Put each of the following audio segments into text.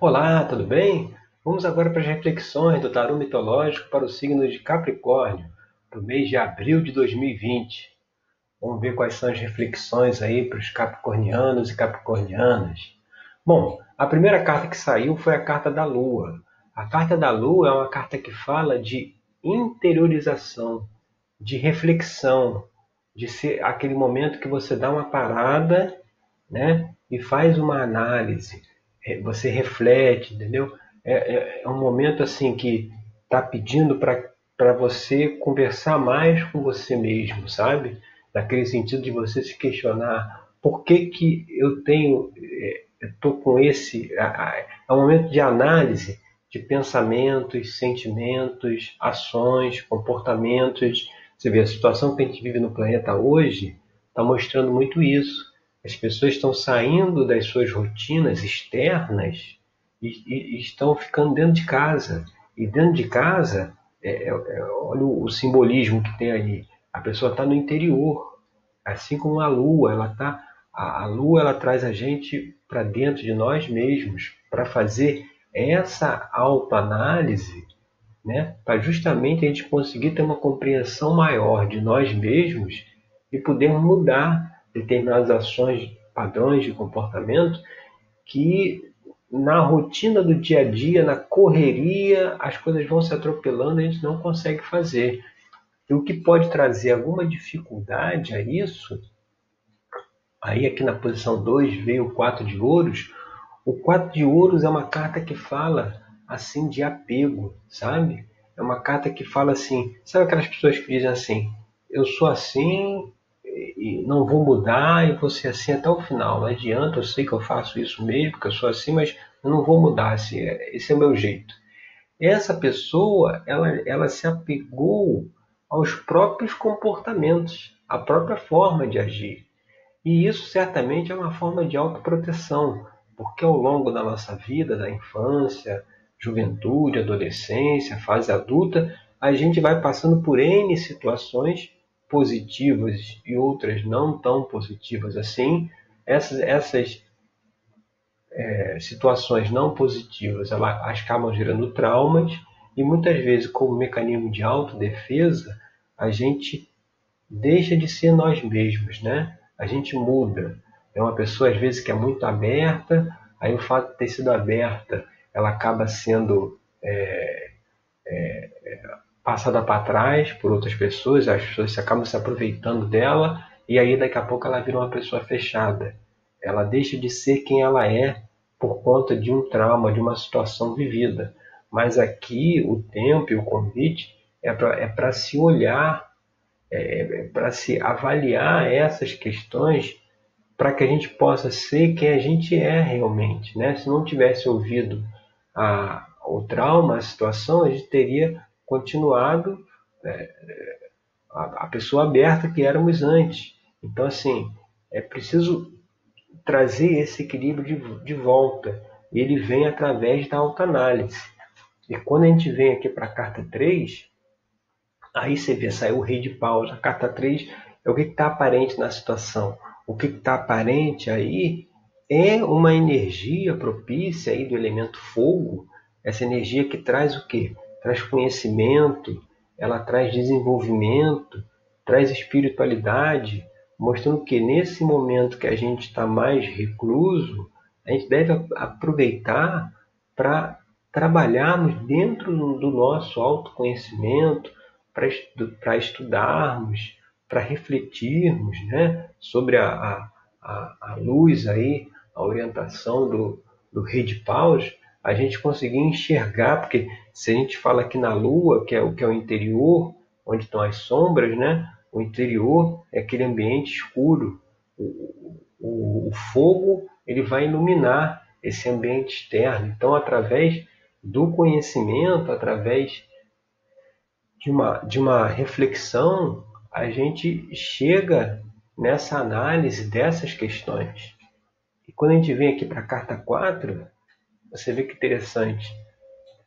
Olá, tudo bem? Vamos agora para as reflexões do tarô mitológico para o signo de Capricórnio, para o mês de abril de 2020. Vamos ver quais são as reflexões aí para os capricornianos e capricornianas. Bom, a primeira carta que saiu foi a carta da Lua. A carta da Lua é uma carta que fala de interiorização, de reflexão, de ser aquele momento que você dá uma parada, né, e faz uma análise você reflete, entendeu? É, é, é um momento assim que está pedindo para você conversar mais com você mesmo, sabe? Naquele sentido de você se questionar por que, que eu tenho, estou é, com esse. É um momento de análise de pensamentos, sentimentos, ações, comportamentos. Você vê, a situação que a gente vive no planeta hoje está mostrando muito isso. As pessoas estão saindo das suas rotinas externas e, e, e estão ficando dentro de casa. E dentro de casa, é, é, é olha o, o, simbolismo que tem aí. A pessoa está no interior, assim como a lua. Ela tá, a, a lua ela traz a gente para dentro de nós mesmos para fazer essa autoanálise, né, para justamente a gente conseguir ter uma compreensão maior de nós mesmos e poder mudar determinadas ações, padrões de comportamento que na rotina do dia a dia, na correria, as coisas vão se atropelando e a gente não consegue fazer. E o que pode trazer alguma dificuldade a isso, aí aqui na posição 2 veio o 4 de ouros. O 4 de ouros é uma carta que fala assim de apego, sabe? É uma carta que fala assim, sabe aquelas pessoas que dizem assim, eu sou assim e não vou mudar e vou ser assim até o final. Não adianta, eu sei que eu faço isso mesmo, porque eu sou assim, mas eu não vou mudar. Assim, esse é o meu jeito. Essa pessoa, ela, ela se apegou aos próprios comportamentos, à própria forma de agir. E isso certamente é uma forma de autoproteção, porque ao longo da nossa vida, da infância, juventude, adolescência, fase adulta, a gente vai passando por N situações positivas e outras não tão positivas assim, essas, essas é, situações não positivas elas acabam gerando traumas e muitas vezes, como mecanismo de autodefesa, a gente deixa de ser nós mesmos, né? A gente muda. É uma pessoa, às vezes, que é muito aberta, aí o fato de ter sido aberta, ela acaba sendo é, é, passada para trás por outras pessoas, as pessoas acabam se aproveitando dela e aí daqui a pouco ela vira uma pessoa fechada. Ela deixa de ser quem ela é por conta de um trauma, de uma situação vivida. Mas aqui o tempo e o convite é para é se olhar, é, é para se avaliar essas questões para que a gente possa ser quem a gente é realmente. Né? Se não tivesse ouvido a, o trauma, a situação, a gente teria continuado é, a, a pessoa aberta que éramos antes. Então, assim, é preciso trazer esse equilíbrio de, de volta. Ele vem através da autoanálise. E quando a gente vem aqui para a carta 3, aí você vê, saiu o rei de paus. A carta 3 é o que está aparente na situação. O que está aparente aí é uma energia propícia aí do elemento fogo, essa energia que traz o quê? Traz conhecimento, ela traz desenvolvimento, traz espiritualidade, mostrando que nesse momento que a gente está mais recluso, a gente deve aproveitar para trabalharmos dentro do nosso autoconhecimento, para estudarmos, para refletirmos né, sobre a, a, a, luz aí, a orientação do, do Rei de Paus, a gente conseguir enxergar, porque se a gente fala aqui na Lua, que é o que é o interior, onde estão as sombras, né? O interior é aquele ambiente escuro. O, o, o fogo ele vai iluminar esse ambiente externo. Então, através do conhecimento, através de uma, de uma reflexão, a gente chega nessa análise dessas questões. E quando a gente vem aqui para a carta 4, você vê que interessante.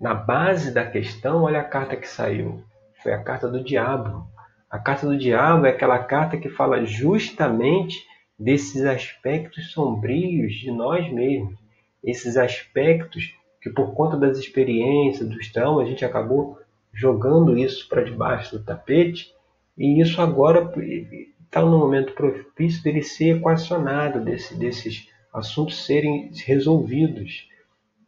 Na base da questão, olha a carta que saiu. Foi a carta do diabo. A carta do diabo é aquela carta que fala justamente desses aspectos sombrios de nós mesmos, esses aspectos que por conta das experiências, dos traumas, a gente acabou jogando isso para debaixo do tapete e isso agora está no momento propício dele ser equacionado, desse, desses assuntos serem resolvidos.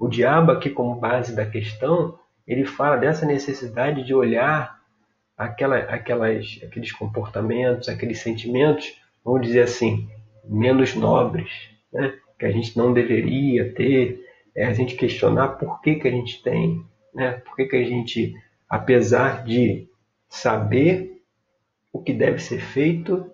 O diabo aqui como base da questão, ele fala dessa necessidade de olhar aquela, aquelas, aqueles comportamentos, aqueles sentimentos, vamos dizer assim, menos nobres, né? que a gente não deveria ter, é a gente questionar por que, que a gente tem, né? por que, que a gente, apesar de saber o que deve ser feito,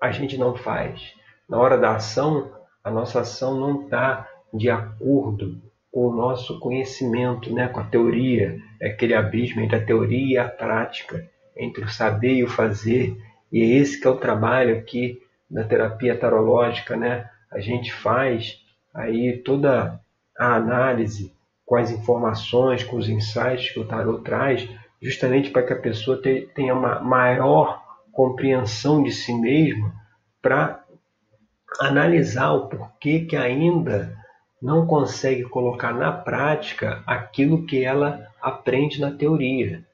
a gente não faz. Na hora da ação, a nossa ação não está de acordo com o nosso conhecimento, né? com a teoria, é aquele abismo entre a teoria e a prática, entre o saber e o fazer. E é esse que é o trabalho aqui na terapia tarológica, né? A gente faz aí toda a análise com as informações, com os insights que o tarot traz, justamente para que a pessoa tenha uma maior compreensão de si mesma para analisar o porquê que ainda não consegue colocar na prática aquilo que ela aprende na teoria.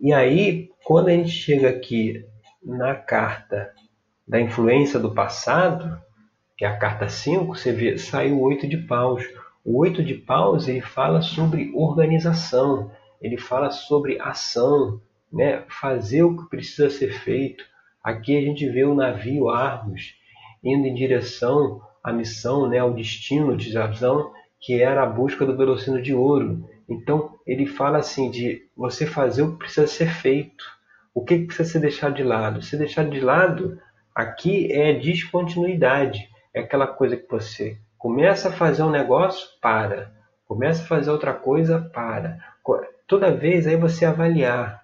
E aí, quando a gente chega aqui na carta da influência do passado, que é a carta 5, você vê, sai o 8 de paus. O 8 de paus ele fala sobre organização, ele fala sobre ação, né? fazer o que precisa ser feito. Aqui a gente vê o navio Argos indo em direção à missão, né? ao destino de Jabzão, que era a busca do velocino de ouro. Então ele fala assim de você fazer o que precisa ser feito. O que precisa ser deixado de lado? Se deixar de lado, aqui é descontinuidade. É aquela coisa que você começa a fazer um negócio, para. Começa a fazer outra coisa, para. Toda vez aí você avaliar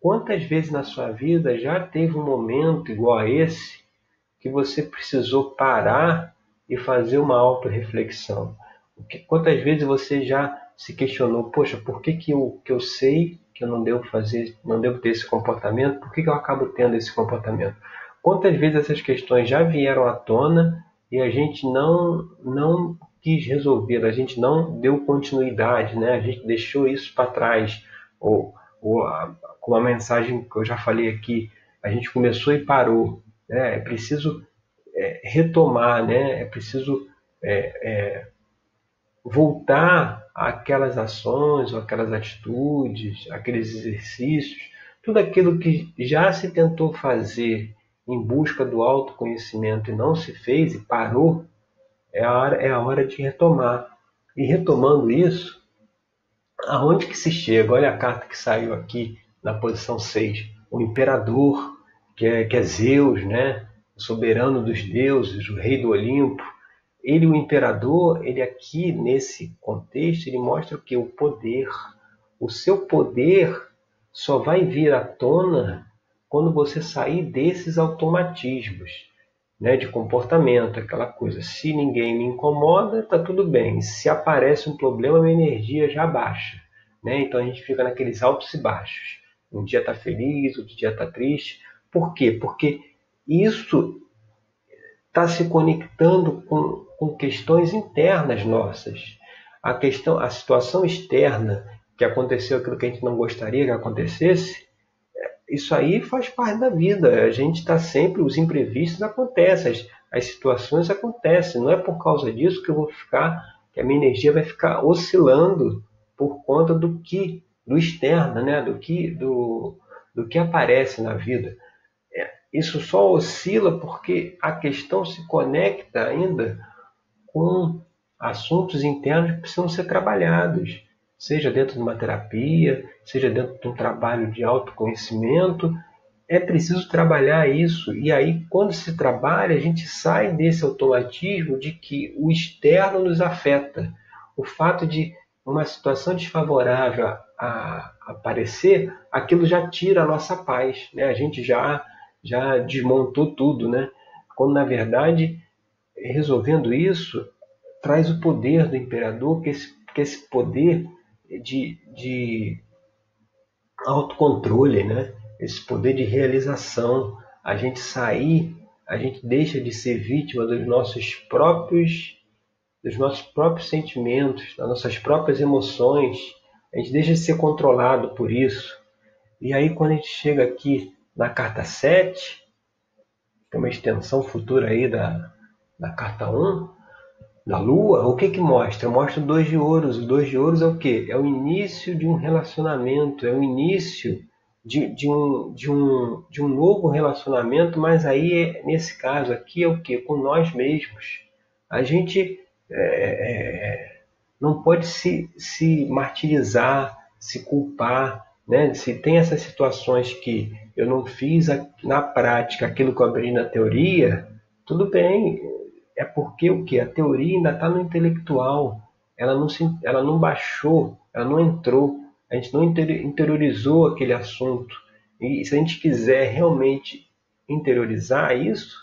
quantas vezes na sua vida já teve um momento igual a esse que você precisou parar e fazer uma autorreflexão. Quantas vezes você já se questionou, poxa, por que, que, eu, que eu sei que eu não devo fazer, não devo ter esse comportamento, por que, que eu acabo tendo esse comportamento? Quantas vezes essas questões já vieram à tona e a gente não, não quis resolver, a gente não deu continuidade, né? a gente deixou isso para trás. Ou, ou a, com a mensagem que eu já falei aqui, a gente começou e parou. Né? É preciso é, retomar, né? é preciso é, é, voltar àquelas ações, aquelas atitudes, aqueles exercícios, tudo aquilo que já se tentou fazer em busca do autoconhecimento e não se fez e parou, é a hora, é a hora de retomar. E retomando isso, aonde que se chega? Olha a carta que saiu aqui na posição 6. O imperador, que é, que é Zeus, né? o soberano dos deuses, o rei do Olimpo, ele, o imperador, ele aqui nesse contexto, ele mostra que? O poder. O seu poder só vai vir à tona quando você sair desses automatismos né, de comportamento, aquela coisa. Se ninguém me incomoda, tá tudo bem. Se aparece um problema, minha energia já baixa. Né? Então a gente fica naqueles altos e baixos. Um dia está feliz, outro dia está triste. Por quê? Porque isso está se conectando com com questões internas nossas. A questão, a situação externa que aconteceu aquilo que a gente não gostaria que acontecesse, isso aí faz parte da vida. A gente está sempre, os imprevistos acontecem, as, as situações acontecem. Não é por causa disso que eu vou ficar, que a minha energia vai ficar oscilando por conta do que, do externo, né? do que, do, do que aparece na vida. Isso só oscila porque a questão se conecta ainda com assuntos internos que precisam ser trabalhados, seja dentro de uma terapia, seja dentro de um trabalho de autoconhecimento. É preciso trabalhar isso. E aí, quando se trabalha, a gente sai desse automatismo de que o externo nos afeta. O fato de uma situação desfavorável a, aparecer, aquilo já tira a nossa paz. Né? A gente já, já desmontou tudo. Né? Quando, na verdade, resolvendo isso, traz o poder do imperador, que esse, que esse poder de, de autocontrole, né? esse poder de realização. A gente sair, a gente deixa de ser vítima dos nossos próprios dos nossos próprios sentimentos, das nossas próprias emoções. A gente deixa de ser controlado por isso. E aí, quando a gente chega aqui na carta 7, que é uma extensão futura aí da, da carta 1, da Lua, o que que mostra? Mostra dois de ouros. O dois de ouros é o que? É o início de um relacionamento, é o início de, de, um, de, um, de um novo relacionamento, mas aí, nesse caso aqui, é o que? Com nós mesmos. A gente é, é, não pode se, se martirizar, se culpar, né? Se tem essas situações que eu não fiz na prática aquilo que eu aprendi na teoria, tudo bem, é porque o que? A teoria ainda está no intelectual, ela não, se, ela não baixou, ela não entrou, a gente não interiorizou aquele assunto. E se a gente quiser realmente interiorizar isso,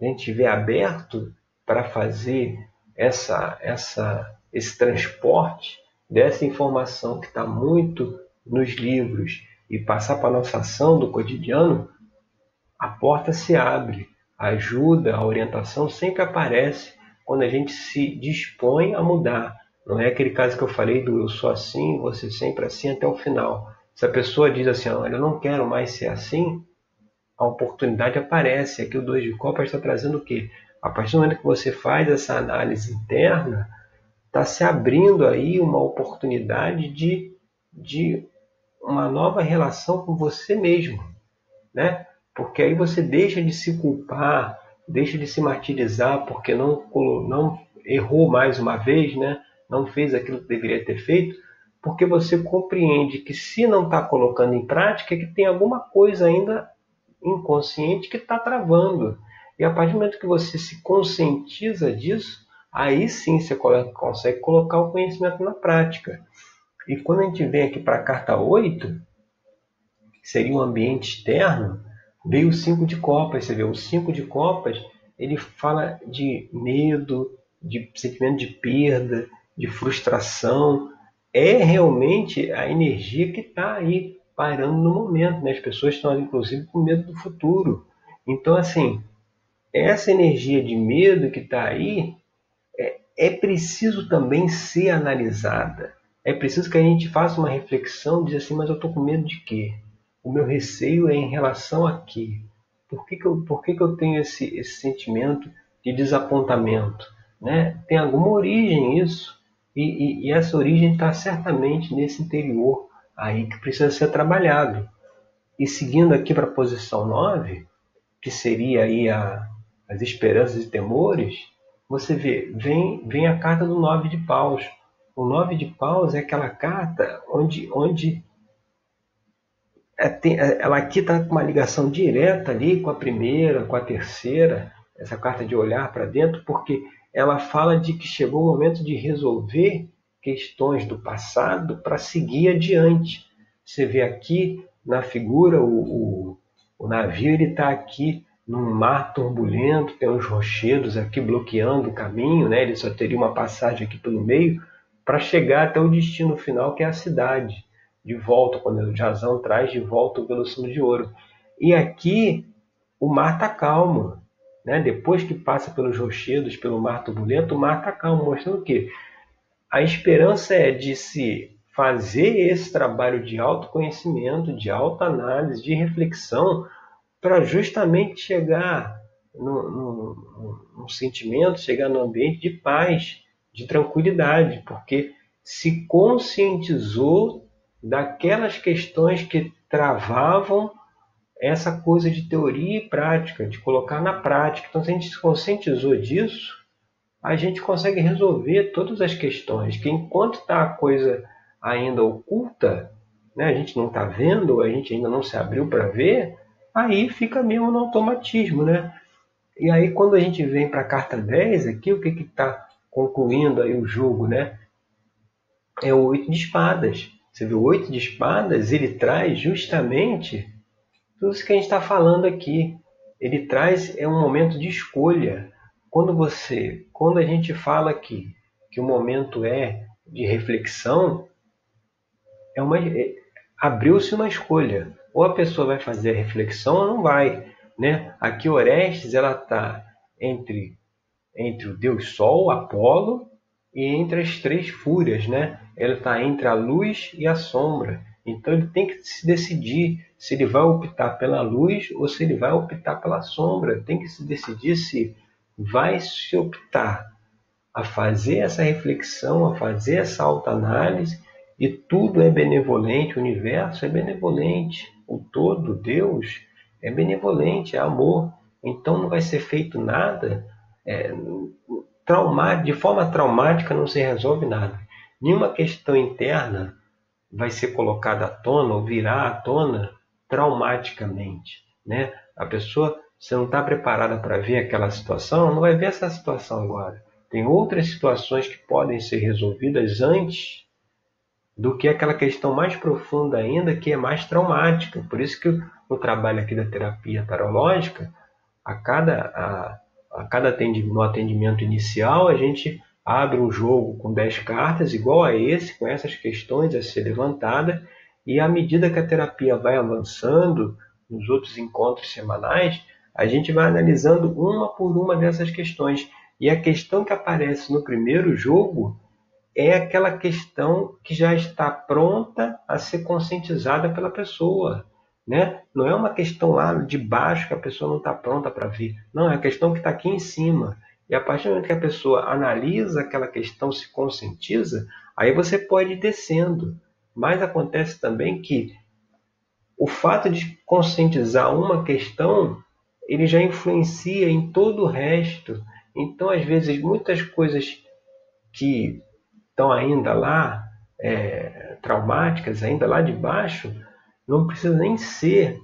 a gente estiver aberto para fazer essa, essa, esse transporte dessa informação que está muito nos livros e passar para a nossa ação do cotidiano, a porta se abre a ajuda, a orientação sempre aparece quando a gente se dispõe a mudar. Não é aquele caso que eu falei do eu sou assim, você sempre assim até o final. Se a pessoa diz assim, olha, eu não quero mais ser assim, a oportunidade aparece. Aqui o 2 de Copas está trazendo o quê? A partir do momento que você faz essa análise interna, está se abrindo aí uma oportunidade de, de uma nova relação com você mesmo, né? porque aí você deixa de se culpar, deixa de se martirizar porque não, não errou mais uma vez, né? não fez aquilo que deveria ter feito, porque você compreende que se não está colocando em prática, é que tem alguma coisa ainda inconsciente que está travando. E a partir do momento que você se conscientiza disso, aí sim você consegue colocar o conhecimento na prática. E quando a gente vem aqui para a carta 8, que seria um ambiente externo, Veio o cinco de copas, você vê, o cinco de copas, ele fala de medo, de sentimento de perda, de frustração. É realmente a energia que está aí parando no momento. Né? As pessoas estão, inclusive, com medo do futuro. Então, assim, essa energia de medo que está aí é, é preciso também ser analisada. É preciso que a gente faça uma reflexão, dizer assim, mas eu estou com medo de quê? o meu receio é em relação a quê? Por que, que, eu, por que, que eu tenho esse, esse sentimento de desapontamento? Né? Tem alguma origem isso, e, e, e essa origem está certamente nesse interior aí que precisa ser trabalhado. E seguindo aqui para a posição 9, que seria aí a, as esperanças e temores, você vê, vem, vem a carta do nove de paus. O nove de paus é aquela carta onde, onde é, é, ela aqui está com uma ligação direta ali com a primeira, com a terceira, essa carta de olhar para dentro, porque ela fala de que chegou o momento de resolver questões do passado para seguir adiante. Você vê aqui na figura o, o, o navio ele está aqui num mar turbulento, tem uns rochedos aqui bloqueando o caminho, né? ele só teria uma passagem aqui pelo meio para chegar até o destino final que é a cidade de volta, quando Jazão traz de volta o Velocino de Ouro. E aqui o mar está calmo. Né? Depois que passa pelos rochedos, pelo mar turbulento, o mar está calmo, mostrando o quê? A esperança é de se fazer esse trabalho de autoconhecimento, de autoanálise, de reflexão, para justamente chegar no, no, no, sentimento, chegar no ambiente de paz, de tranquilidade, porque se conscientizou daquelas questões que travavam essa coisa de teoria e prática, de colocar na prática. Então, se a gente se conscientizou disso, a gente consegue resolver todas as questões, que enquanto está a coisa ainda oculta, né, a gente não está vendo, a gente ainda não se abriu para ver, aí fica mesmo no automatismo. Né? E aí, quando a gente vem para a carta 10, aqui, o que está concluindo aí o jogo? Né? É o oito de espadas. Você vê o oito de espadas, ele traz justamente tudo isso que a gente está falando aqui. Ele traz é um momento de escolha. Quando você, quando a gente fala aqui que o momento é de reflexão, é uma é, abriu-se uma escolha. Ou a pessoa vai fazer a reflexão ou não vai, né? Aqui Orestes ela está entre entre o Deus Sol, Apolo, e entre as três fúrias, né? Ele está entre a luz e a sombra. Então ele tem que se decidir se ele vai optar pela luz ou se ele vai optar pela sombra. Tem que se decidir se vai se optar a fazer essa reflexão, a fazer essa autoanálise, e tudo é benevolente, o universo é benevolente, o todo, Deus, é benevolente, é amor. Então não vai ser feito nada é, de forma traumática não se resolve nada. Nenhuma questão interna vai ser colocada à tona ou virá à tona traumaticamente. Né? A pessoa, se não está preparada para ver aquela situação, não vai ver essa situação agora. Tem outras situações que podem ser resolvidas antes do que aquela questão mais profunda ainda, que é mais traumática. Por isso que no trabalho aqui da terapia tarológica, a cada, a, a cada atendimento, no atendimento inicial, a gente abre um jogo com 10 cartas, igual a esse, com essas questões a ser levantada, e à medida que a terapia vai avançando, nos outros encontros semanais, a gente vai analisando uma por uma dessas questões. E a questão que aparece no primeiro jogo é aquela questão que já está pronta a ser conscientizada pela pessoa. Né? Não é uma questão lá de baixo que a pessoa não está pronta para ver. Não, é a questão que está aqui em cima. E a partir do momento que a pessoa analisa aquela questão, se conscientiza, aí você pode ir descendo. Mas acontece também que o fato de conscientizar uma questão, ele já influencia em todo o resto. Então, às vezes, muitas coisas que estão ainda lá, é, traumáticas, ainda lá de baixo, não precisa nem ser,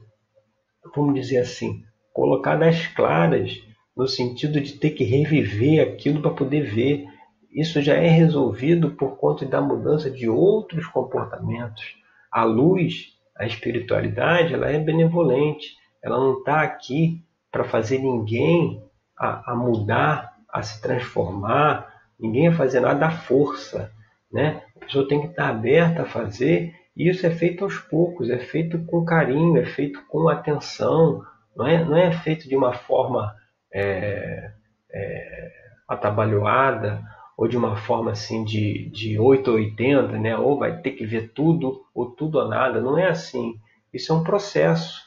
vamos dizer assim, colocadas claras, no sentido de ter que reviver aquilo para poder ver. Isso já é resolvido por conta da mudança de outros comportamentos. A luz, a espiritualidade, ela é benevolente. Ela não está aqui para fazer ninguém a, a mudar, a se transformar, Ninguém vai fazer nada à força. Né? A pessoa tem que estar aberta a fazer, isso é feito aos poucos, é feito com carinho, é feito com atenção, não é, não é feito de uma forma é, é, atabalhoada ou de uma forma assim de, de 8 ou 80, né? ou vai ter que ver tudo ou tudo ou nada. Não é assim. Isso é um processo.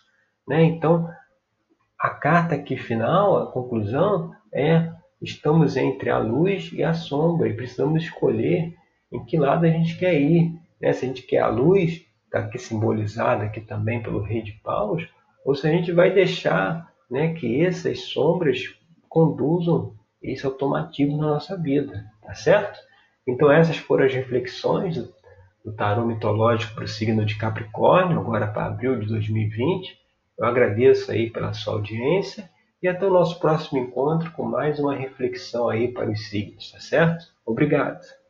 Né? Então, a carta aqui final, a conclusão, é Estamos entre a luz e a sombra e precisamos escolher em que lado a gente quer ir. Né? Se a gente quer a luz, está aqui simbolizada aqui também pelo rei de paus, ou se a gente vai deixar né, que essas sombras conduzam esse automatismo na nossa vida, tá certo? Então essas foram as reflexões do, do tarô mitológico para o signo de Capricórnio, agora para abril de 2020. Eu agradeço aí pela sua audiência e até o nosso próximo encontro com mais uma reflexão aí para os signos, tá certo? Obrigado!